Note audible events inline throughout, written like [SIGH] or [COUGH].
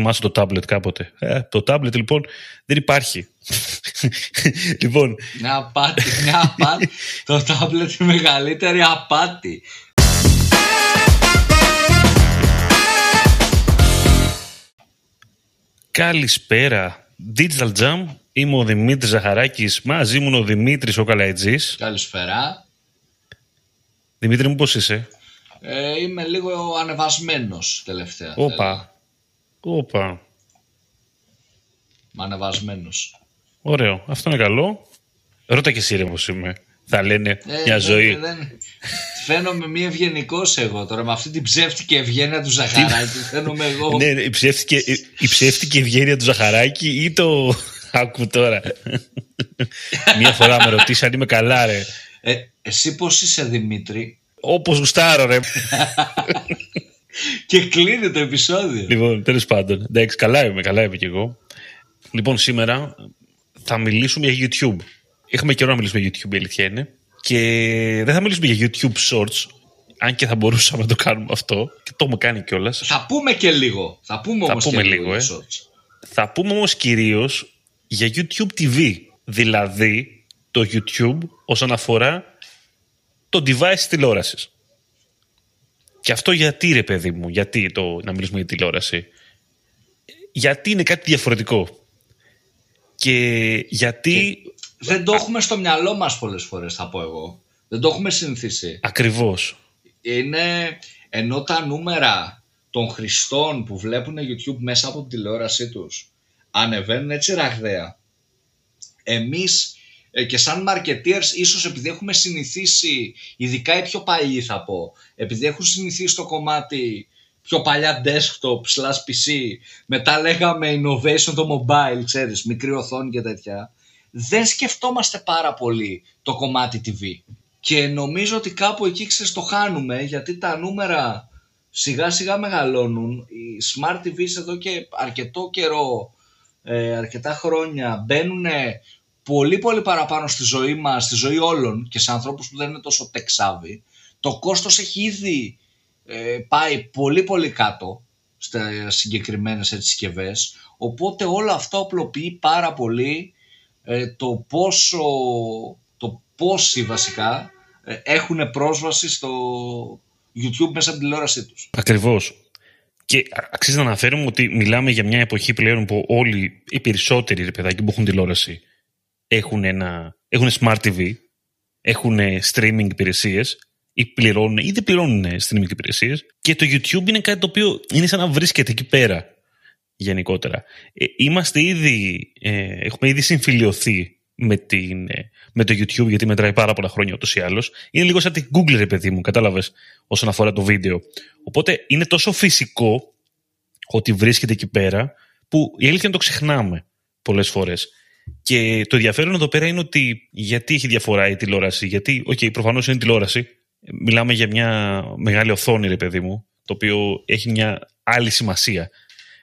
θυμάσαι το tablet κάποτε; Ε, το tablet λοιπόν δεν υπάρχει. [LAUGHS] λοιπόν. Μια απάτη, μια απάτη. το tablet είναι μεγαλύτερη απάτη. Καλησπέρα. Digital Jam. Είμαι ο Δημήτρης Ζαχαράκης. Μαζί μου ο Δημήτρης ο Καλαϊτζής. Καλησπέρα. Δημήτρη μου πώς είσαι; Ε, είμαι λίγο ανεβασμένος τελευταία. Όπα. Όπα. Είμαι ανεβασμένος. Ωραίο. Αυτό είναι καλό. Ρώτα και εσύ ρε πώς είμαι. Θα λένε Ε, μια δεν- ζωή. δεν- Φαίνομαι μη ευγενικός εγώ τώρα με αυτή την ψεύτικη ευγένεια του Ζαχαράκη. Φαίνομαι εγώ. Ναι, ναι, η ψεύτικη, η ψεύτικη ευγένεια του Ζαχαράκη ή το... Άκου τώρα. Μια φορά με ρωτήσει αν είμαι καλά ρε. Ε, εσύ πώς είσαι Δημήτρη; Όπως γουστάρω ρε. [LAUGHS] και κλείνει το επεισόδιο. Λοιπόν, τέλος πάντων. Εντάξει, καλά είμαι, καλά είμαι κι εγώ. Λοιπόν, σήμερα θα μιλήσουμε για YouTube. Έχουμε καιρό να μιλήσουμε για YouTube, η αλήθεια είναι. Και δεν θα μιλήσουμε για YouTube Shorts, αν και θα μπορούσαμε να το κάνουμε αυτό. Και το έχουμε κάνει κιόλας. Θα πούμε και λίγο. Θα πούμε Θα όμως πούμε και λίγο, λίγο. ε. για shorts. Θα πούμε όμως κυρίως για YouTube TV. Δηλαδή το YouTube όσον αφορά το device τηλεόρασης. Και αυτό γιατί ρε παιδί μου, γιατί το να μιλήσουμε για τηλεόραση. Γιατί είναι κάτι διαφορετικό. Και γιατί Δεν το έχουμε στο μυαλό μας πολλές φορές θα πω εγώ. Δεν το έχουμε συνηθίσει. ακριβώς. Είναι ενώ τα νούμερα των χρηστών που βλέπουν YouTube μέσα από την τηλεόρασή τους ανεβαίνουν έτσι ραγδαία. Εμείς ε, και σαν marketeers ίσως επειδή έχουμε συνηθίσει, ειδικά οι πιο παλιοί θα πω, επειδή έχουν συνηθίσει το κομμάτι πιο παλιά desktop slash PC, μετά λέγαμε innovation το mobile, ξέρεις, μικρή οθόνη και τέτοια, δεν σκεφτόμαστε πάρα πολύ το κομμάτι TV. Και νομίζω ότι κάπου εκεί ξέρεις το χάνουμε γιατί τα νούμερα σιγά σιγά μεγαλώνουν. Οι smart TVs εδώ και αρκετό καιρό, ε, αρκετά χρόνια μπαίνουν πολύ πολύ παραπάνω στη ζωή μας, στη ζωή όλων και σε ανθρώπους που δεν είναι τόσο τεξάβοι. Το κόστος έχει ήδη ε, πάει πολύ πολύ κάτω στα συγκεκριμένες έτσι, συσκευές οπότε όλο αυτό απλοποιεί πάρα πολύ ε, το πόσο το πόσοι βασικά ε, έχουν πρόσβαση στο YouTube μέσα από την τηλεόρασή τους. Ακριβώς. Και α- αξίζει να αναφέρουμε ότι μιλάμε για μια εποχή πλέον που όλοι οι περισσότεροι ρε παιδάκι που έχουν τηλεόραση έχουν, ένα, έχουν smart TV, έχουν streaming υπηρεσίες ή πληρώνουν ή δεν πληρώνουν streaming υπηρεσίες και το YouTube είναι κάτι το οποίο είναι σαν να βρίσκεται εκεί πέρα γενικότερα. Ε, είμαστε ήδη, ε, έχουμε ήδη συμφιλειωθεί με, την, ε, με το YouTube γιατί μετράει πάρα πολλά χρόνια ούτως ή άλλως. Είναι λίγο σαν την Google ρε παιδί μου, κατάλαβες, όσον αφορά το βίντεο. Οπότε είναι τόσο φυσικό ότι βρίσκεται εκεί πέρα που η αλήθεια είναι το ξεχνάμε πολλές φορές. Και το ενδιαφέρον εδώ πέρα είναι ότι γιατί έχει διαφορά η τηλεόραση. Γιατί, OK, okay, προφανώς είναι τηλεόραση. Μιλάμε για μια μεγάλη οθόνη, ρε παιδί μου, το οποίο έχει μια άλλη σημασία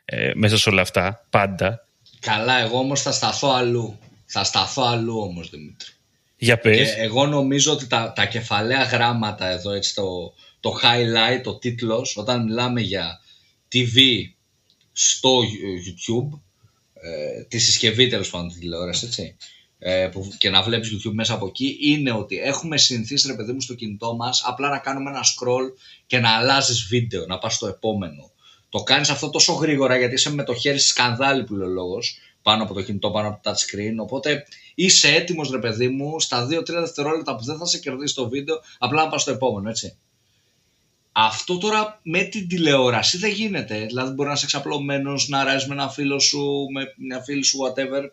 ε, μέσα σε όλα αυτά, πάντα. Καλά, εγώ όμως θα σταθώ αλλού. Θα σταθώ αλλού όμως Δημήτρη. Για πες. Και εγώ νομίζω ότι τα, τα κεφαλαία γράμματα εδώ, έτσι, το, το highlight, το τίτλος, όταν μιλάμε για TV στο YouTube, ε, τη συσκευή τέλος πάντων της τηλεόρασης, έτσι, ε, που, και να βλέπεις YouTube μέσα από εκεί, είναι ότι έχουμε συνηθίσει ρε παιδί μου στο κινητό μας απλά να κάνουμε ένα scroll και να αλλάζεις βίντεο, να πας στο επόμενο. Το κάνεις αυτό τόσο γρήγορα γιατί είσαι με το χέρι στη σκανδάλη που λέει ο λόγος, πάνω από το κινητό, πάνω από το touchscreen. Οπότε είσαι έτοιμος, ρε παιδί μου, στα 2-3 δευτερόλεπτα που δεν θα σε κερδίσει το βίντεο, απλά να πας στο επόμενο, έτσι. Αυτό τώρα με την τηλεόραση δεν γίνεται. Δηλαδή, μπορεί να είσαι εξαπλωμένος, να ράζεις με ένα φίλο σου, με μια φίλη σου, whatever.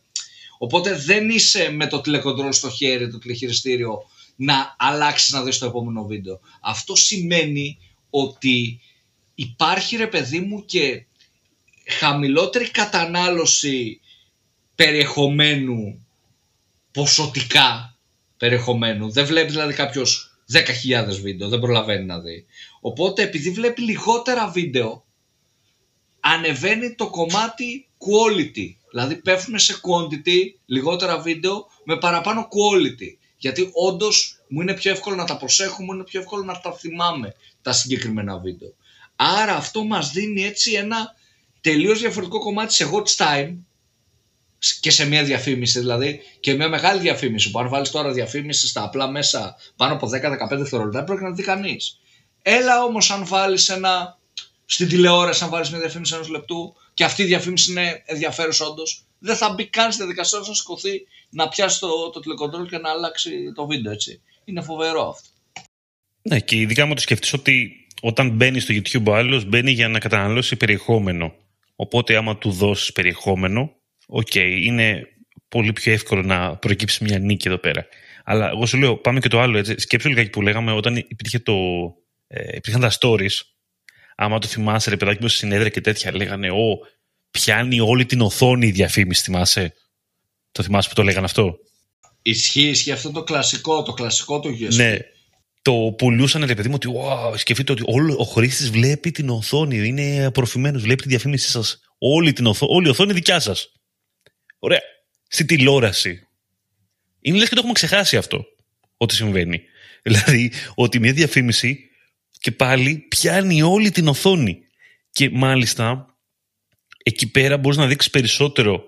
Οπότε δεν είσαι με το τηλεκοντρόλ στο χέρι, το τηλεχειριστήριο, να αλλάξεις να δεις το επόμενο βίντεο. Αυτό σημαίνει ότι υπάρχει ρε παιδί μου και χαμηλότερη κατανάλωση περιεχομένου ποσοτικά περιεχομένου. Δεν βλέπει δηλαδή κάποιος 10.000 βίντεο, δεν προλαβαίνει να δει. Οπότε επειδή βλέπει λιγότερα βίντεο, ανεβαίνει το κομμάτι quality. Δηλαδή πέφτουν σε quantity λιγότερα βίντεο με παραπάνω quality. Γιατί όντως μου είναι πιο εύκολο να τα προσέχω, μου είναι πιο εύκολο να τα θυμάμαι τα συγκεκριμένα βίντεο. Άρα αυτό μας δίνει έτσι ένα τελείως διαφορετικό κομμάτι σε watch time και σε μια διαφήμιση δηλαδή και μια μεγάλη διαφήμιση που αν βάλεις τώρα διαφήμιση στα απλά μέσα πάνω από 10-15 δευτερόλεπτα πρέπει να δει κανείς. Έλα όμως αν βάλεις ένα στην τηλεόραση αν βάλεις μια διαφήμιση ενός λεπτού και αυτή η διαφήμιση είναι ενδιαφέρουσα όντως, δεν θα μπει καν στη διαδικασία να σηκωθεί να πιάσει το, το τηλεκοντρόλ και να αλλάξει το βίντεο έτσι. Είναι φοβερό αυτό. Ναι και ειδικά μου το σκεφτείς ότι όταν μπαίνει στο YouTube ο άλλος μπαίνει για να καταναλώσει περιεχόμενο. Οπότε άμα του δώσεις περιεχόμενο, OK, okay, είναι πολύ πιο εύκολο να προκύψει μια νίκη εδώ πέρα. Αλλά εγώ σου λέω, πάμε και το άλλο. Έτσι. Σκέψου λιγάκι που λέγαμε όταν υπήρχε το, ε, υπήρχαν τα stories. Άμα το θυμάσαι, ρε παιδάκι μου, συνέδρια και τέτοια, λέγανε, Ω, πιάνει όλη την οθόνη η διαφήμιση, θυμάσαι; Το θυμάσαι που το λέγανε αυτό; Ισχύει, ισχύει αυτό το κλασικό, το κλασικό του USB. Ναι, το πουλούσαν ρε παιδί μου ότι wow, σκεφτείτε ότι όλο, ο χρήστης βλέπει την οθόνη, είναι απορροφημένος, βλέπει τη διαφήμισή σας. Όλη, την οθό, όλη η οθόνη δικιά σας. Ωραία. Στη τηλεόραση. Είναι λες και το έχουμε ξεχάσει αυτό ότι συμβαίνει. [LAUGHS] Δηλαδή ότι μια διαφήμιση και πάλι πιάνει όλη την οθόνη. Και μάλιστα εκεί πέρα μπορείς να δείξεις περισσότερο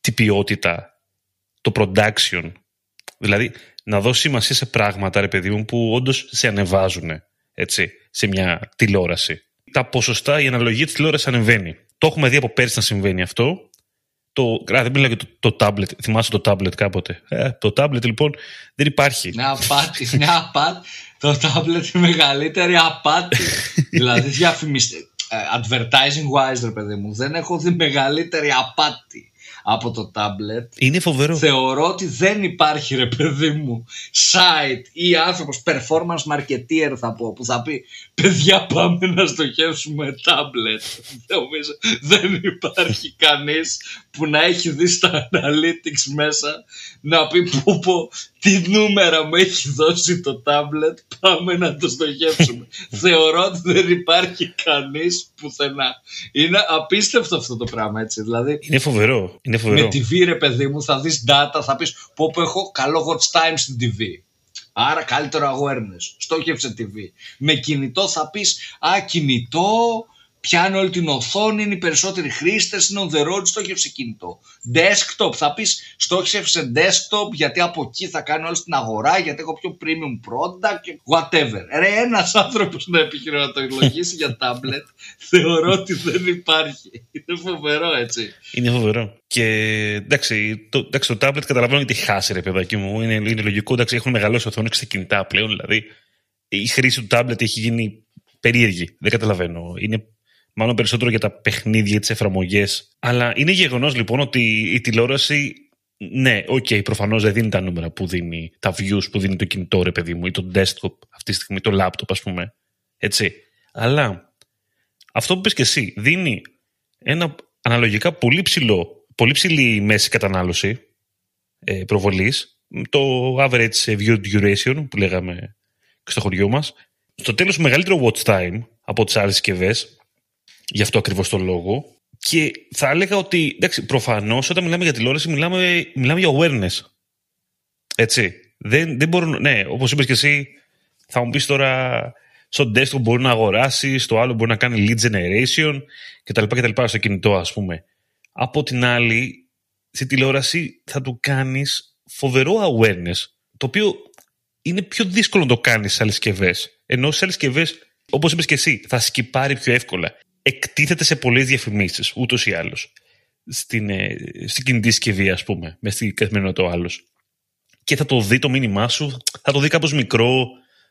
την ποιότητα, το production. Δηλαδή να δώσει σημασία σε πράγματα, ρε παιδί μου, που όντως σε ανεβάζουν έτσι, σε μια τηλεόραση. Τα ποσοστά, η αναλογία της τηλεόρασης ανεβαίνει. Το έχουμε δει από πέρσι να συμβαίνει αυτό. Το, α, δεν μιλάω για το, το tablet. Θυμάσαι το tablet κάποτε; Ε, το tablet λοιπόν δεν υπάρχει. Μια απάτη, μια απάτη. Το tablet είναι μεγαλύτερη απάτη. [LAUGHS] δηλαδή διαφημίστε. Ε, advertising wise, ρε παιδί μου, δεν έχω δει μεγαλύτερη απάτη από το tablet. Είναι φοβερό. Θεωρώ ότι δεν υπάρχει ρε παιδί μου site ή άνθρωπος performance marketeer θα πω που θα πει παιδιά πάμε να στοχεύσουμε tablet. δεν υπάρχει κανείς που να έχει δει στα analytics μέσα να πει πω πω τι νούμερα μου έχει δώσει το tablet πάμε να το στοχεύσουμε. [LAUGHS] Θεωρώ ότι δεν υπάρχει κανείς πουθενά. Είναι απίστευτο αυτό το πράγμα έτσι. Δηλαδή, είναι φοβερό. Είναι φοβερό. Με TV ρε παιδί μου θα δεις data θα πεις πω πω έχω καλό watch time στην TV. Άρα καλύτερο awareness. Στόχευσε TV. Με κινητό θα πεις α κινητό πιάνει όλη την οθόνη, είναι οι περισσότεροι χρήστες, είναι on the road, στόχευσε κινητό. Desktop, θα πεις στόχευσε desktop γιατί από εκεί θα κάνει όλη την αγορά, γιατί έχω πιο premium product και whatever. Ρε, ένας άνθρωπος να επιχειρηματολογήσει για tablet, [LAUGHS] θεωρώ ότι δεν υπάρχει. Είναι φοβερό, έτσι. Είναι φοβερό. Και εντάξει, το, εντάξει, το tablet καταλαβαίνω γιατί χάσει, ρε παιδάκι μου. Είναι, είναι λογικό, εντάξει, έχουν μεγαλώσει οθόνες και κινητά πλέον. Δηλαδή, η χρήση του tablet έχει γίνει περίεργη. Δεν καταλαβαίνω. Είναι μάλλον περισσότερο για τα παιχνίδια, τις εφαρμογές. Αλλά είναι γεγονός λοιπόν ότι η τηλεόραση, ναι, OK, okay, προφανώς δεν δίνει τα νούμερα που δίνει, τα views που δίνει το κινητό, ρε παιδί μου, ή το desktop αυτή τη στιγμή, το laptop, ας πούμε. Έτσι. Αλλά αυτό που πες και εσύ, δίνει ένα αναλογικά πολύ ψηλό, πολύ ψηλή μέση κατανάλωση ε, προβολής, το average view duration που λέγαμε στο χωριό μας. Στο τέλος μεγαλύτερο watch time από τις άλλες συσκευές, Γι' αυτό ακριβώς το λόγο. Και θα έλεγα ότι, εντάξει, προφανώς όταν μιλάμε για τηλεόραση, μιλάμε, μιλάμε για awareness. Έτσι. Δεν, δεν μπορούν, ναι, όπως είπες και εσύ, θα μου πεις τώρα στο desktop μπορεί να αγοράσεις, στο άλλο μπορεί να κάνει lead generation κτλ. κτλ στο κινητό, ας πούμε. Από την άλλη, στη τηλεόραση θα του κάνεις φοβερό awareness, το οποίο είναι πιο δύσκολο να το κάνεις σε άλλες συσκευές. Ενώ σε άλλες συσκευές, όπως είπες και εσύ, θα σκυπάρει πιο εύκολα εκτίθεται σε πολλές διαφημίσεις, ούτως ή άλλως. Στην, ε, στην κινητή συσκευή, ας πούμε, με στην καθημερινότητα ο άλλος. Και θα το δει το μήνυμά σου, θα το δει κάπως μικρό,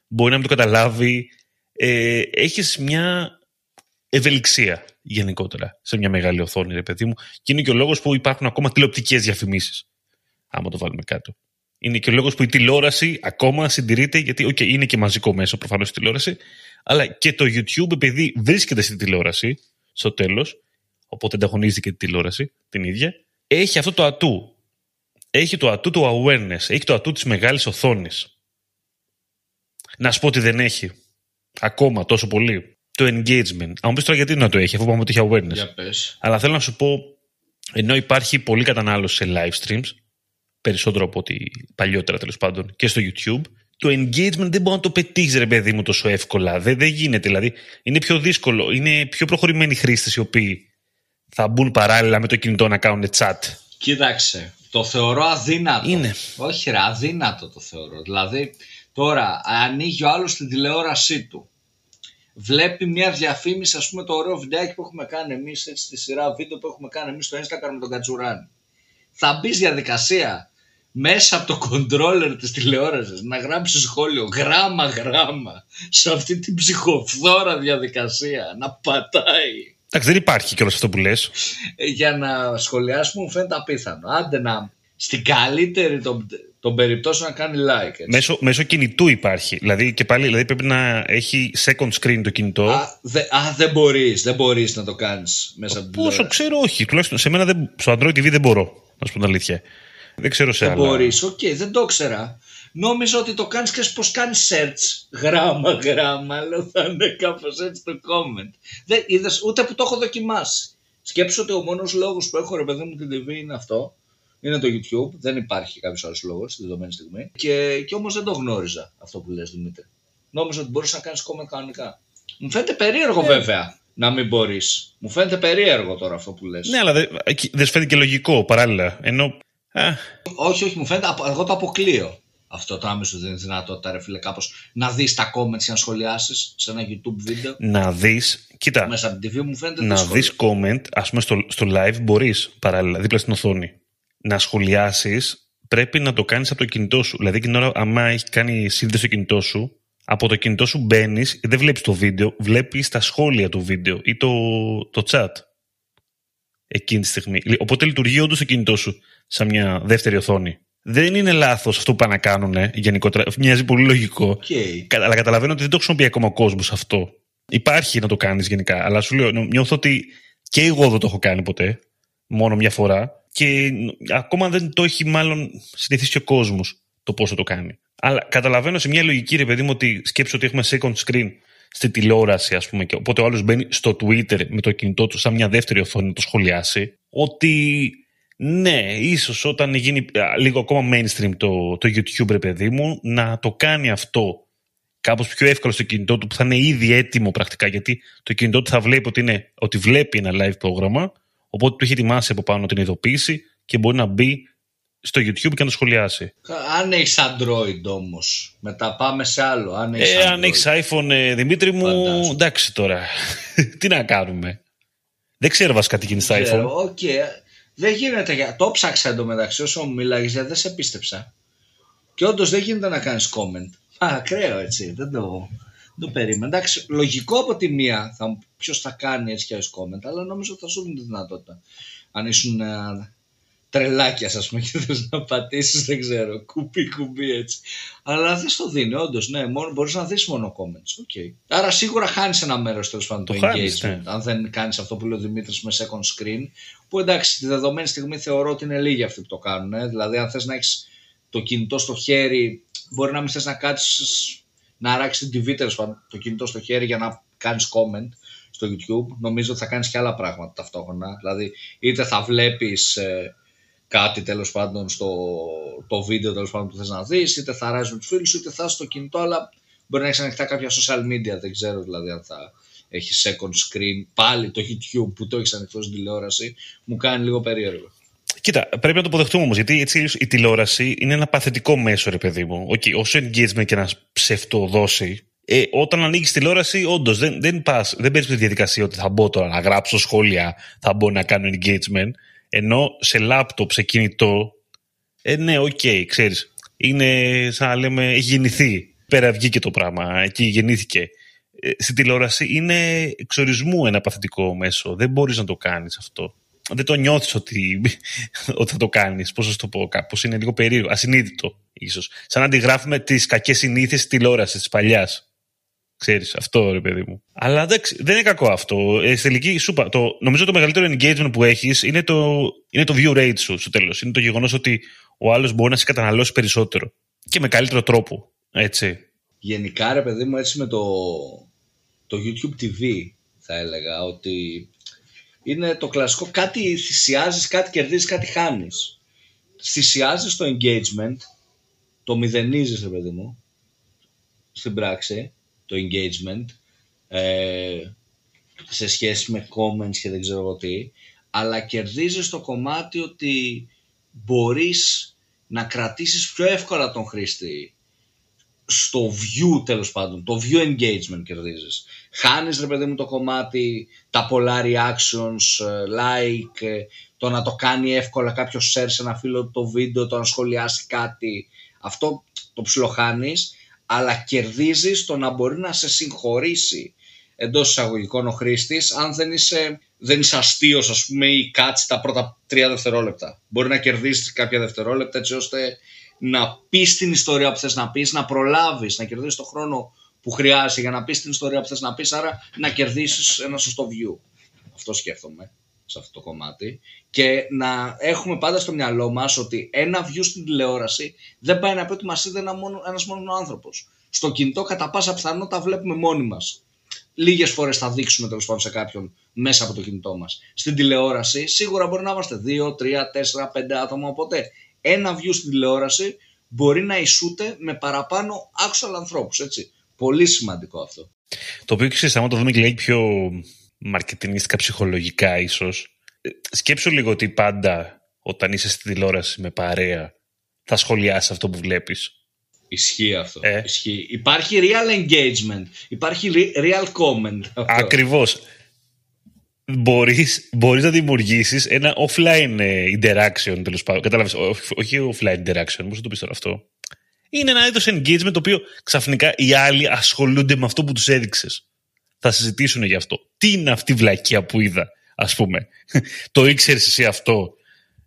μπορεί να μην το καταλάβει. Ε, έχεις μια ευελιξία γενικότερα σε μια μεγάλη οθόνη, ρε παιδί μου. Και είναι και ο λόγος που υπάρχουν ακόμα τηλεοπτικές διαφημίσεις, άμα το βάλουμε κάτω. Είναι και ο λόγος που η τηλεόραση ακόμα συντηρείται, γιατί okay, είναι και μαζικό μέσο προφανώς η τηλεόραση, αλλά και το YouTube, επειδή βρίσκεται στην τηλεόραση, στο τέλος, οπότε ανταγωνίζει και τη τηλεόραση την ίδια, έχει αυτό το ατού. Έχει το ατού του awareness, έχει το ατού της μεγάλης οθόνης. Να σου πω ότι δεν έχει. Ακόμα τόσο πολύ. Το engagement. Αν μου πεις τώρα γιατί να το έχει, αφού πάμε ότι έχει awareness. Για πες. Αλλά θέλω να σου πω, ενώ υπάρχει πολλή κατανάλωση σε live streams, περισσότερο από ότι παλιότερα τέλος πάντων και στο YouTube, το engagement δεν μπορεί να το πετύχεις, ρε παιδί μου, τόσο εύκολα. Δεν, δεν γίνεται. Δηλαδή, είναι πιο δύσκολο. Είναι πιο προχωρημένοι χρήστες οι οποίοι θα μπουν παράλληλα με το κινητό να κάνουν chat. Κοίταξε, το θεωρώ αδύνατο. Είναι. Όχι ρε, αδύνατο το θεωρώ. Δηλαδή, τώρα ανοίγει ο άλλος την τηλεόρασή του. Βλέπει μια διαφήμιση, ας πούμε το ωραίο βιντεάκι που έχουμε κάνει εμείς, έτσι στη σειρά βίντεο που έχουμε κάνει εμείς στο Instagram με τον Κατζουράνη. Θα μπεις διαδικασία μέσα από το controller της τηλεόρασης να γράψει σχόλιο γράμμα γράμμα σε αυτή την ψυχοφθόρα διαδικασία να πατάει Εντάξει, δεν υπάρχει κιόλας αυτό που λες. Ε, για να σχολιάσουμε μου φαίνεται απίθανο. Άντε να στην καλύτερη των, των περιπτώσεων να κάνει like. Έτσι. Μέσω, μέσω κινητού υπάρχει. Δηλαδή και πάλι δηλαδή πρέπει να έχει second screen το κινητό. Α, δε, α δεν μπορείς δεν μπορείς να το κάνεις μέσα από την Πόσο ξέρω, όχι. Τουλάχιστον σε μένα δεν, στο Android TV δεν μπορώ. Να σου πω την αλήθεια. Δεν ξέρω σε Δεν άλλα. μπορείς, οκ, δεν το ήξερα. Νόμιζα ότι το κάνεις και όπως κάνεις search. Γράμμα, γράμμα. Λέω θα είναι κάπως έτσι το comment. Δεν είδες, ούτε που το έχω δοκιμάσει. Σκέψω ότι ο μόνος λόγος που έχω ρε παιδί μου την TV είναι αυτό. Είναι το YouTube. Δεν υπάρχει κάποιος άλλος λόγος στη δεδομένη στιγμή. Και, και όμως δεν το γνώριζα αυτό που λες Δημήτρη. Νόμιζα ότι μπορείς να κάνεις comment κανονικά. Μου φαίνεται περίεργο βέβαια να μην μπορείς. Μου φαίνεται περίεργο τώρα αυτό που λες. Ναι, αλλά δεν δεν σου φαίνεται και λογικό παράλληλα. Ενώ. Α, Όχι, όχι, μου φαίνεται. απο- Εγώ το αποκλείω αυτό το άμεσο δεν είναι δυνατότητα, ρε φίλε, κάπως να δεις τα comments και να σχολιάσεις σε ένα YouTube βίντεο. να δεις. Κοίτα, Μέσα από την TV μου φαίνεται να δύσκολο. δεις comment, ας πούμε στο, στο live μπορείς παράλληλα, δίπλα στην οθόνη. Να σχολιάσεις, πρέπει να το κάνεις από το κινητό σου. Δηλαδή, την ώρα, άμα έχει κάνει σύνδεση στο κινητό σου, από το κινητό σου μπαίνεις, δεν βλέπεις το βίντεο, βλέπεις τα σχόλια του βίντεο ή το, το chat. Εκείνη τη στιγμή. Οπότε λειτουργεί όντως το κινητό σου σαν μια δεύτερη οθόνη. Δεν είναι λάθος αυτό που πάνε να κάνουν γενικότερα. Μοιάζει πολύ λογικό. Οκ. Κα- Αλλά καταλαβαίνω ότι δεν το χρησιμοποιεί ακόμα ο κόσμος αυτό. Υπάρχει να το κάνεις γενικά. Αλλά σου λέω, νο- νιώθω ότι και εγώ δεν το έχω κάνει ποτέ. Μόνο μια φορά. Και νο- ακόμα δεν το έχει μάλλον συνηθίσει και ο κόσμος το πώ θα το κάνει. Αλλά καταλαβαίνω σε μια λογική, ρε παιδί μου, ότι σκέψω ότι έχουμε second screen στη τηλεόραση, ας πούμε. Και οπότε ο άλλος μπαίνει στο Twitter με το κινητό του, σαν μια δεύτερη οθόνη να το σχολιάσει. Ότι ναι, ίσως όταν γίνει α, λίγο ακόμα mainstream το, το YouTube, ρε παιδί μου, να το κάνει αυτό κάπως πιο εύκολο στο κινητό του που θα είναι ήδη έτοιμο πρακτικά γιατί το κινητό του θα βλέπει ότι, είναι, ότι βλέπει ένα live πρόγραμμα οπότε του έχει ετοιμάσει από πάνω την ειδοποίηση και μπορεί να μπει στο YouTube και να το σχολιάσει. Αν έχεις Android όμως, μετά πάμε σε άλλο. Αν έχεις Ε, αν έχεις iPhone, ε, Δημήτρη μου, Φαντάζομαι. εντάξει τώρα. [LAUGHS] τι να κάνουμε. Δεν ξέρω βασικά τι γίνει στα iPhone. OK. Δεν γίνεται. για- Το 'ψαξα εντωμεταξύ όσο μου μιλάγε γιατί δεν σε πίστεψα. Και όντως δεν γίνεται να κάνεις comment. Α, ακραίο έτσι. Δεν το, δεν το περίμενα. Εντάξει, λογικό από τη μία θα ποιος θα κάνει έτσι κι αλλιώς comment, αλλά νομίζω ότι θα σου δίνουν τη δυνατότητα. Αν ήσουν ε, τρελάκια, ας πούμε, [LAUGHS] και θες να πατήσεις, δεν ξέρω, κουμπί κουμπί έτσι. Αλλά δεν στο δίνει, όντως, ναι, μόνο, μπορείς να δεις μόνο comments. Okay. Άρα σίγουρα χάνεις ένα μέρος τέλος πάντων Το το, χάνεις, engagement. ναι. Αν δεν κάνεις αυτό που λέει ο Δημήτρης με second screen, που εντάξει, τη δεδομένη στιγμή θεωρώ ότι είναι λίγοι αυτοί που το κάνουν. ε. Δηλαδή, αν θες να έχεις το κινητό στο χέρι, μπορεί να μην θες να κάτσεις να αράξεις την TV τέλος πάντων, το κινητό στο χέρι για να κάνεις comment στο YouTube. Νομίζω ότι θα κάνεις και άλλα πράγματα ταυτόχρονα. Δηλαδή, είτε θα βλέπεις κάτι τέλος πάντων στο το βίντεο τέλος πάντων που θες να δεις, είτε θα αράζει με του φίλου, είτε θα είσαι στο κινητό, αλλά μπορεί να έχεις ανοιχτά κάποια social media. Δεν ξέρω δηλαδή αν θα έχεις second screen. Πάλι το YouTube που το έχεις ανοιχτό στην τηλεόραση μου κάνει λίγο περίεργο. Κοίτα, πρέπει να το αποδεχτούμε όμως, γιατί έτσι η τηλεόραση είναι ένα παθητικό μέσο, ρε παιδί μου. Okay, όσο engagement και να ψευτοδώσει, ε, όταν ανοίγεις τηλεόραση, όντως δεν, δεν, πας, δεν παίρνεις τη διαδικασία ότι θα μπω τώρα να γράψω σχόλια, θα μπω να κάνω engagement. Ενώ σε λάπτοπ, σε κινητό, ε, ναι, OK, okay, ξέρεις. Είναι σαν να λέμε, έχει γεννηθεί. Πέρα βγήκε το πράγμα, εκεί γεννήθηκε. Ε, στην τηλεόραση είναι εξορισμού ένα παθητικό μέσο. Δεν μπορείς να το κάνεις αυτό δεν το νιώθεις ότι, [LAUGHS] ότι θα το κάνεις. Πώς να σου το πω, κάπω είναι λίγο περίεργο, ασυνείδητο ίσως. Σαν να αντιγράφουμε τις κακές συνήθειες της τηλεόρασης της παλιάς. Ξέρεις, αυτό ρε παιδί μου. Αλλά εντάξει, δεν είναι κακό αυτό. Ε, στη τελική, σου είπα, το, νομίζω το μεγαλύτερο engagement που έχεις είναι το, είναι το view rate σου στο τέλος. Είναι το γεγονός ότι ο άλλος μπορεί να σε καταναλώσει περισσότερο. Και με καλύτερο τρόπο. Έτσι. Γενικά, ρε παιδί μου, έτσι με το, το YouTube TV θα έλεγα ότι είναι το κλασικό κάτι θυσιάζεις, κάτι κερδίζεις, κάτι χάνεις. Θυσιάζεις το engagement, το μηδενίζεις ρε παιδί μου, στην πράξη, το engagement, ε, σε σχέση με comments και δεν ξέρω εγώ τι, αλλά κερδίζεις το κομμάτι ότι μπορείς να κρατήσεις πιο εύκολα τον χρήστη στο view τέλος πάντων, το view engagement κερδίζεις. Χάνεις ρε παιδί μου το κομμάτι, τα πολλά reactions, ε, like, ε, το να το κάνει εύκολα κάποιος share σε ένα φίλο το βίντεο, το να σχολιάσει κάτι. Αυτό το ψιλοχάνεις, αλλά κερδίζεις το να μπορεί να σε συγχωρήσει εντός εισαγωγικών ο χρήστης, αν δεν είσαι, δεν είσαι αστείος ας πούμε ή κάτσεις τα πρώτα τρία δευτερόλεπτα. Μπορεί να κερδίσει κάποια δευτερόλεπτα έτσι ώστε να πεις την ιστορία που θες να πεις, να προλάβεις, να κερδίσεις το χρόνο που χρειάζεται για να πεις την ιστορία που θες να πεις, άρα να κερδίσεις ένα σωστό view. Αυτό σκέφτομαι σε αυτό το κομμάτι. Και να έχουμε πάντα στο μυαλό μας ότι ένα view στην τηλεόραση δεν πάει να πει ότι μας είδε ένα μόνο, ένας μόνος άνθρωπος. Στο κινητό κατά πάσα πιθανότητα βλέπουμε μόνοι μας. Λίγες φορές θα δείξουμε τέλος πάντων σε κάποιον μέσα από το κινητό μας. Στην τηλεόραση σίγουρα μπορεί να είμαστε 2, 3, 4, 5 άτομα. Οπότε ένα view στην τηλεόραση μπορεί να ισούται με παραπάνω actual ανθρώπους. Πολύ σημαντικό αυτό. Το οποίο ξέρει, άμα το δούμε και λέει πιο μαρκετινιστικά ψυχολογικά ίσως. Σκέψου λίγο ότι πάντα όταν είσαι στη τηλεόραση με παρέα θα σχολιάσεις αυτό που βλέπεις. Ισχύει αυτό. Ε. Ισχύει. Υπάρχει real engagement. Υπάρχει real comment. Ακριβώς μπορείς, μπορείς να δημιουργήσεις ένα offline ε, interaction τέλος πάντων. Κατάλαβες, όχι offline interaction, πώς θα το πεις τώρα αυτό. Είναι ένα είδος engagement το οποίο ξαφνικά οι άλλοι ασχολούνται με αυτό που τους έδειξες. Θα συζητήσουν γι' αυτό. Τι είναι αυτή η βλακία που είδα, ας πούμε; [LAUGHS] το ήξερες εσύ αυτό;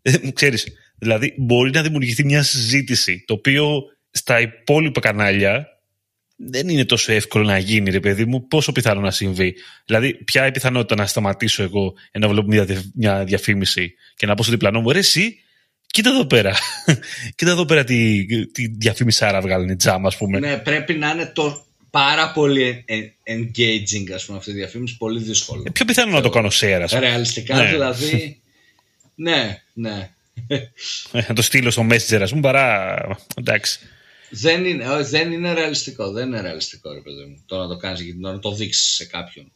Ε, ξέρεις, δηλαδή μπορεί να δημιουργηθεί μια συζήτηση το οποίο στα υπόλοιπα κανάλια δεν είναι τόσο εύκολο να γίνει, ρε παιδί μου. Πόσο πιθανό να συμβεί; Δηλαδή, ποια η πιθανότητα να σταματήσω εγώ να βλέπω μια, διαφήμιση και να πω στο διπλανό μου, ρε, εσύ, κοίτα εδώ πέρα. [LAUGHS] κοίτα εδώ πέρα τι, τι διαφήμιση άρα βγάλανε τζάμα, ας πούμε. Ναι, πρέπει να είναι το πάρα πολύ engaging, ας πούμε, αυτή η διαφήμιση. Πολύ δύσκολο. Ε, πιο πιθανό να το κάνω share, Ρεαλιστικά, ναι. δηλαδή. ναι, ναι. Ε, να το στείλω στο Messenger, ας πούμε, παρά. Εντάξει. Δεν είναι, δεν είναι ρεαλιστικό. Δεν είναι ρεαλιστικό, ρε παιδί μου. Το να το κάνεις και να το δείξεις σε κάποιον.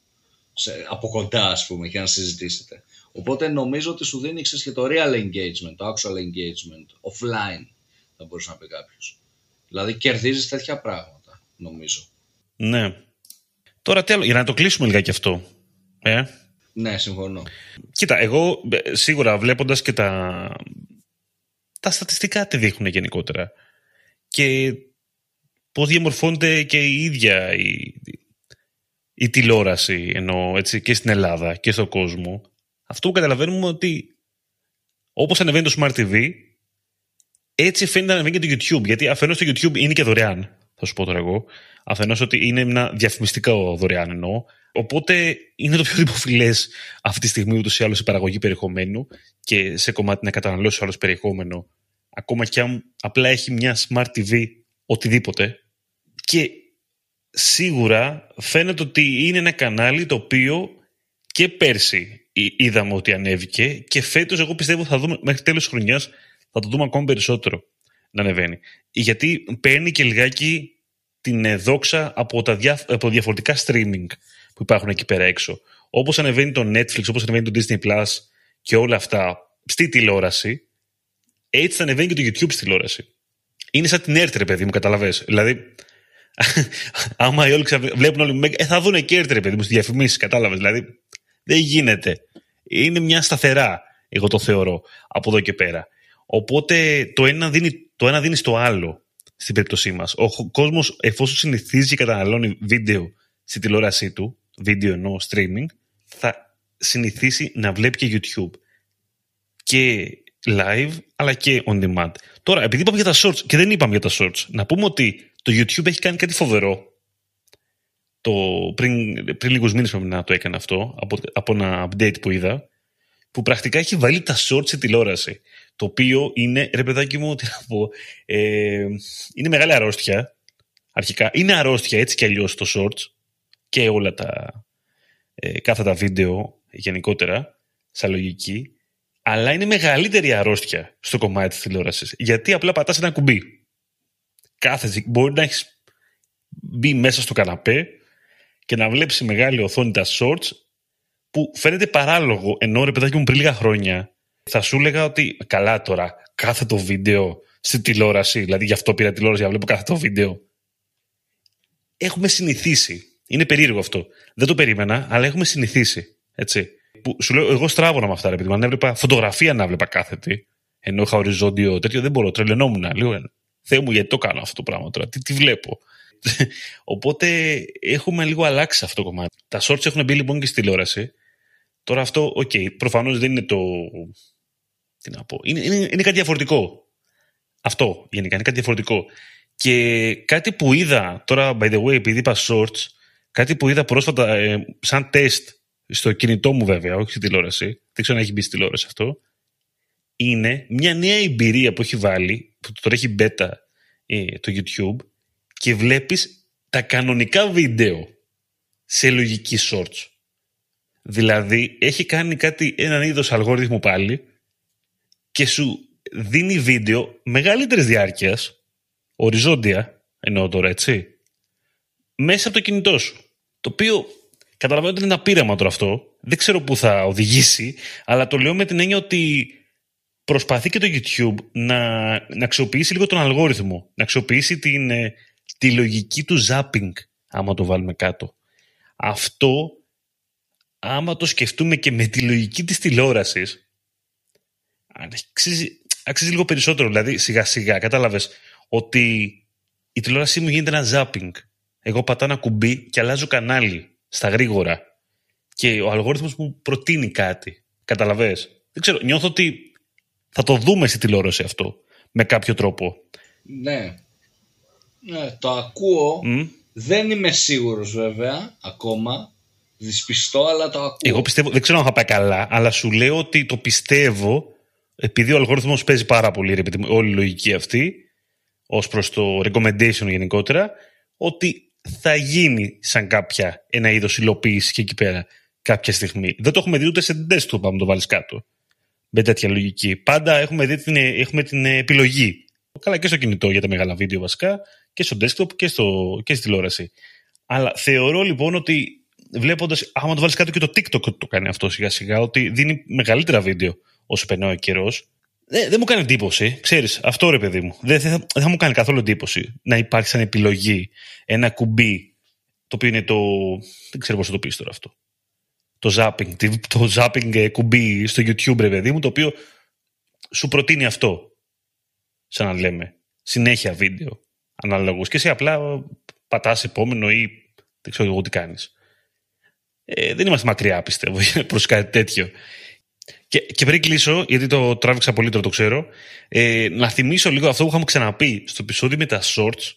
Σε, από κοντά, ας πούμε, και να συζητήσετε. Οπότε νομίζω ότι σου δίνει και το real engagement, το actual engagement, offline, θα μπορούσε να πει κάποιος. Δηλαδή κερδίζεις τέτοια πράγματα, νομίζω. Ναι. Τώρα τέλο, για να το κλείσουμε λιγάκι αυτό. Ε; Ναι, συμφωνώ. Κοίτα, εγώ ε, σίγουρα βλέποντας και τα, τα στατιστικά τι δείχνουν γενικότερα και πώς διαμορφώνεται και η ίδια η, η τηλεόραση ενώ, έτσι, και στην Ελλάδα και στον κόσμο. Αυτό που καταλαβαίνουμε ότι όπως ανεβαίνει το Smart TV έτσι φαίνεται να ανεβαίνει και το YouTube γιατί αφενός το YouTube είναι και δωρεάν θα σου πω τώρα εγώ. Αφενός ότι είναι ένα διαφημιστικό δωρεάν εννοώ. Οπότε είναι το πιο δημοφιλές αυτή τη στιγμή ούτως ή άλλως η παραγωγή περιεχομένου και σε κομμάτι να καταναλώσει άλλος περιεχόμενο ακόμα και αν απλά έχει μια Smart TV οτιδήποτε. Και σίγουρα φαίνεται ότι είναι ένα κανάλι το οποίο και πέρσι είδαμε ότι ανέβηκε και φέτος εγώ πιστεύω θα δούμε μέχρι τέλος της χρονιάς θα το δούμε ακόμα περισσότερο να ανεβαίνει. Γιατί παίρνει και λιγάκι την δόξα από, τα δια, από διαφορετικά streaming που υπάρχουν εκεί πέρα έξω. Όπως ανεβαίνει το Netflix, όπως ανεβαίνει το Disney Plus και όλα αυτά στη τηλεόραση, έτσι θα ανεβαίνει και το YouTube στη τηλεόραση. Είναι σαν την έρτρε, παιδί μου, καταλαβέ. Δηλαδή, [LAUGHS] άμα οι όλοι βλέπουν όλοι, ε, θα δουν και έρτρε, παιδί μου, στη διαφημίσεις, κατάλαβες. Δηλαδή, δεν γίνεται. Είναι μια σταθερά, εγώ το θεωρώ, από εδώ και πέρα. Οπότε το ένα δίνει, το ένα δίνει στο άλλο στην περίπτωσή μας. Ο κόσμος, εφόσον συνηθίζει και καταναλώνει βίντεο στη τηλεόρασή του, βίντεο εννοώ streaming, θα συνηθίσει να βλέπει και YouTube. Και live αλλά και on demand. Τώρα, επειδή είπαμε για τα shorts και δεν είπαμε για τα shorts, να πούμε ότι το YouTube έχει κάνει κάτι φοβερό. Το, πριν, πριν λίγους μήνες πρέπει να το έκανε αυτό, από, από ένα update που είδα, που πρακτικά έχει βάλει τα shorts σε τηλεόραση. Το οποίο είναι, ρε παιδάκι μου, τι να πω, ε, είναι μεγάλη αρρώστια. Αρχικά, είναι αρρώστια έτσι κι αλλιώς το shorts και όλα τα ε, κάθε τα βίντεο γενικότερα, σαν λογική αλλά είναι μεγαλύτερη αρρώστια στο κομμάτι της τηλεόρασης. Γιατί απλά πατάς ένα κουμπί. Κάθε μπορεί να έχεις μπει μέσα στο καναπέ και να βλέπεις μεγάλη οθόνη τα shorts που φαίνεται παράλογο, ενώ ρε παιδάκι μου πριν λίγα χρόνια θα σου έλεγα ότι καλά τώρα, κάθε το βίντεο στη τηλεόραση, δηλαδή γι' αυτό πήρα τηλεόραση για να βλέπω κάθε το βίντεο. Έχουμε συνηθίσει. Είναι περίεργο αυτό. Δεν το περίμενα, αλλά έχουμε συνηθίσει. Έτσι. Που σου λέω, εγώ στράβωνα με αυτά, ρε παιδί. Αν έβλεπα φωτογραφία να έβλεπα κάθετη, ενώ είχα οριζόντιο τέτοιο, δεν μπορώ. Τρελαινόμουν. Λέω, Θεέ μου, γιατί το κάνω αυτό το πράγμα τώρα, τι, τι βλέπω; [LAUGHS] Οπότε έχουμε λίγο αλλάξει αυτό το κομμάτι. Τα shorts έχουν μπει λοιπόν και στη τηλεόραση. Τώρα αυτό, OK, okay, προφανώς δεν είναι το. Τι να πω. Είναι, είναι, είναι κάτι διαφορετικό. Αυτό γενικά είναι κάτι διαφορετικό. Και κάτι που είδα τώρα, by the way, επειδή είπα shorts, κάτι που είδα πρόσφατα ε, σαν τεστ στο κινητό μου βέβαια, όχι στη τηλεόραση, δεν ξέρω αν έχει μπει στη τηλεόραση αυτό, είναι μια νέα εμπειρία που έχει βάλει, που τώρα έχει beta ε, το YouTube και βλέπεις τα κανονικά βίντεο σε λογική shorts. Δηλαδή έχει κάνει κάτι, έναν είδος αλγόριθμο πάλι και σου δίνει βίντεο μεγαλύτερης διάρκειας, οριζόντια εννοώ τώρα έτσι, μέσα από το κινητό σου. Το οποίο καταλαβαίνω ότι είναι ένα πείραμα τώρα αυτό, δεν ξέρω πού θα οδηγήσει, αλλά το λέω με την έννοια ότι προσπαθεί και το YouTube να, να αξιοποιήσει λίγο τον αλγόριθμο, να αξιοποιήσει την, ε, τη λογική του zapping, άμα το βάλουμε κάτω. Αυτό, άμα το σκεφτούμε και με τη λογική της τηλεόρασης, αξίζει, αξίζει λίγο περισσότερο. Δηλαδή, σιγά σιγά, κατάλαβες ότι η τηλεόρασή μου γίνεται ένα zapping. Εγώ πατάω ένα κουμπί και αλλάζω κανάλι στα γρήγορα. Και ο αλγόριθμος μου προτείνει κάτι. Καταλαβες; Δεν ξέρω, νιώθω ότι θα το δούμε στη τηλεόραση αυτό με κάποιο τρόπο. Ναι. Ναι, το ακούω. Δεν είμαι σίγουρος βέβαια ακόμα. Δυσπιστώ, αλλά το ακούω. Εγώ πιστεύω, δεν ξέρω αν θα πάει καλά, αλλά σου λέω ότι το πιστεύω επειδή ο αλγόριθμος παίζει πάρα πολύ, ρε, όλη η λογική αυτή, ως προς το recommendation γενικότερα, ότι θα γίνει σαν κάποια ένα είδος υλοποίησης και εκεί πέρα κάποια στιγμή. Δεν το έχουμε δει ούτε σε desktop, αν το βάλεις κάτω με τέτοια λογική. Πάντα έχουμε, δει την, έχουμε την επιλογή. Καλά και στο κινητό για τα μεγάλα βίντεο βασικά και στο desktop και, στο, και στη τηλεόραση. Αλλά θεωρώ λοιπόν ότι βλέποντας, άμα το βάλεις κάτω και το TikTok το κάνει αυτό σιγά σιγά, ότι δίνει μεγαλύτερα βίντεο όσο περνάει ο καιρός. Δεν, δεν μου κάνει εντύπωση. Ξέρεις, αυτό ρε παιδί μου. Δεν, θα, δεν θα μου κάνει καθόλου εντύπωση να υπάρχει σαν επιλογή ένα κουμπί το οποίο είναι το. Δεν ξέρω πώς το πεις τώρα αυτό το zapping, το zapping ε, κουμπί στο YouTube, ρε παιδί μου, το οποίο σου προτείνει αυτό. Σαν να λέμε. Συνέχεια βίντεο. Αναλόγως. Και εσύ απλά πατάς επόμενο ή δεν ξέρω εγώ τι κάνεις. Ε, δεν είμαστε μακριά, πιστεύω, [LAUGHS] προς κάτι τέτοιο. Και, και πριν κλείσω, γιατί το τράβηξα πολύ τώρα το ξέρω, ε, να θυμίσω λίγο αυτό που είχαμε ξαναπεί στο επεισόδιο με τα shorts,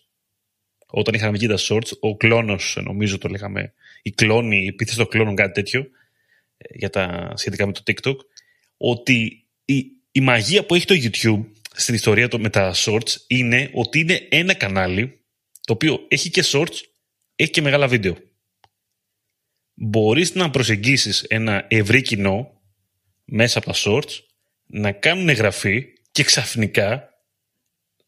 όταν είχαμε βγει τα shorts, ο κλόνος, νομίζω το λέγαμε, η κλόνη, η επίθεση των κλόνων, κάτι τέτοιο, ε, για τα σχετικά με το TikTok, ότι η, η μαγεία που έχει το YouTube στην ιστορία του με τα shorts είναι ότι είναι ένα κανάλι το οποίο έχει και shorts, έχει και μεγάλα βίντεο. Μπορείς να προσεγγίσεις ένα ευρύ κοινό μέσα από τα shorts, να κάνουν εγγραφή και ξαφνικά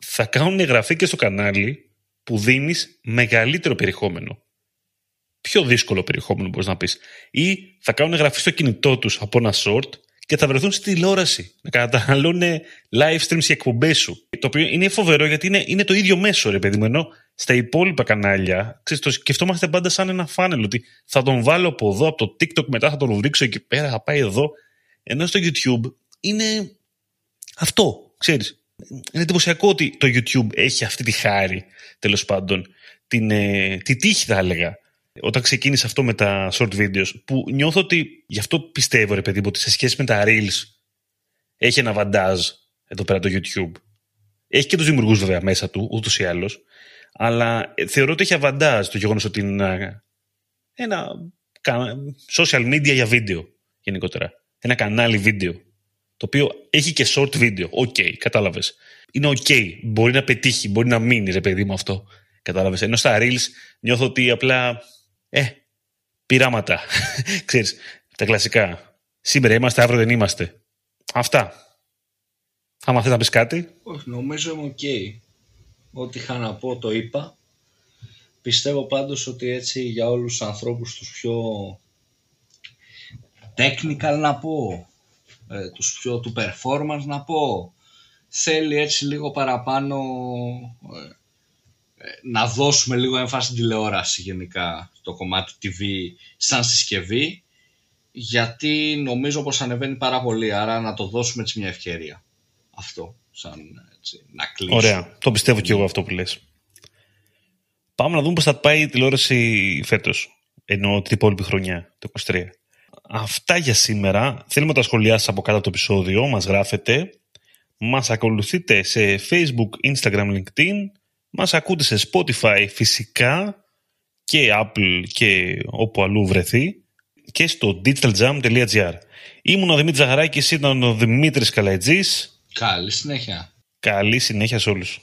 θα κάνουν εγγραφή και στο κανάλι που δίνεις μεγαλύτερο περιεχόμενο πιο δύσκολο περιεχόμενο, μπορείς να πεις. Ή θα κάνουν εγγραφή στο κινητό τους από ένα short και θα βρεθούν στη τηλεόραση να καταναλώνουν live streams και εκπομπές σου. Το οποίο είναι φοβερό γιατί είναι, είναι το ίδιο μέσο, ρε παιδί μου. Ενώ στα υπόλοιπα κανάλια, ξέρεις, το σκεφτόμαστε πάντα σαν ένα φάνελ ότι θα τον βάλω από εδώ, από το TikTok μετά θα τον ρίξω εκεί πέρα, θα πάει εδώ. Ενώ στο YouTube είναι αυτό, ξέρεις. Είναι εντυπωσιακό ότι το YouTube έχει αυτή τη χάρη, τέλος πάντων, την, ε, τη τύχη θα έλεγα, όταν ξεκίνησε αυτό με τα short videos, που νιώθω ότι γι' αυτό πιστεύω, ρε παιδί μου, ότι σε σχέση με τα reels έχει ένα αβαντάζ εδώ πέρα το YouTube. Έχει και τους δημιουργούς βέβαια μέσα του, ούτως ή άλλως. Αλλά ε, θεωρώ ότι έχει αβαντάζ το γεγονός ότι είναι ένα social media για βίντεο γενικότερα. Ένα κανάλι βίντεο. Το οποίο έχει και short video. OK, okay, κατάλαβες. Είναι OK. Okay. Μπορεί να πετύχει, μπορεί να μείνει, ρε παιδί μου αυτό. Κατάλαβες. Ενώ στα reels νιώθω ότι απλά ε, πειράματα. [LAUGHS] Ξέρεις, τα κλασικά. Σήμερα είμαστε, αύριο δεν είμαστε. Αυτά. Άμα θες να πεις κάτι. Όχι, νομίζω είμαι οκ. Ό,τι είχα να πω το είπα. Πιστεύω πάντως ότι έτσι για όλους τους ανθρώπους τους πιο technical να πω, ε, τους πιο του performance να πω. Θέλει έτσι λίγο παραπάνω ε, ε, να δώσουμε λίγο έμφαση στην τηλεόραση γενικά το κομμάτι TV σαν συσκευή γιατί νομίζω πως ανεβαίνει πάρα πολύ άρα να το δώσουμε έτσι μια ευκαιρία αυτό σαν έτσι, να κλείσει. Ωραία, το πιστεύω και εγώ αυτό που λες. Πάμε να δούμε πώς θα πάει η τηλεόραση φέτος ενώ την υπόλοιπη χρονιά, το 23. Αυτά για σήμερα. Θέλουμε τα σχολιά από κάτω από το επεισόδιο. Μας γράφετε. Μας ακολουθείτε σε Facebook, Instagram, LinkedIn. Μας ακούτε σε Spotify φυσικά και Apple και όπου αλλού βρεθεί και στο digitaljam.gr. Ήμουν ο Δημήτρης Ζαχαράκης, ήταν ο Δημήτρης Καλαϊτζής. Καλή συνέχεια. Καλή συνέχεια σε όλους.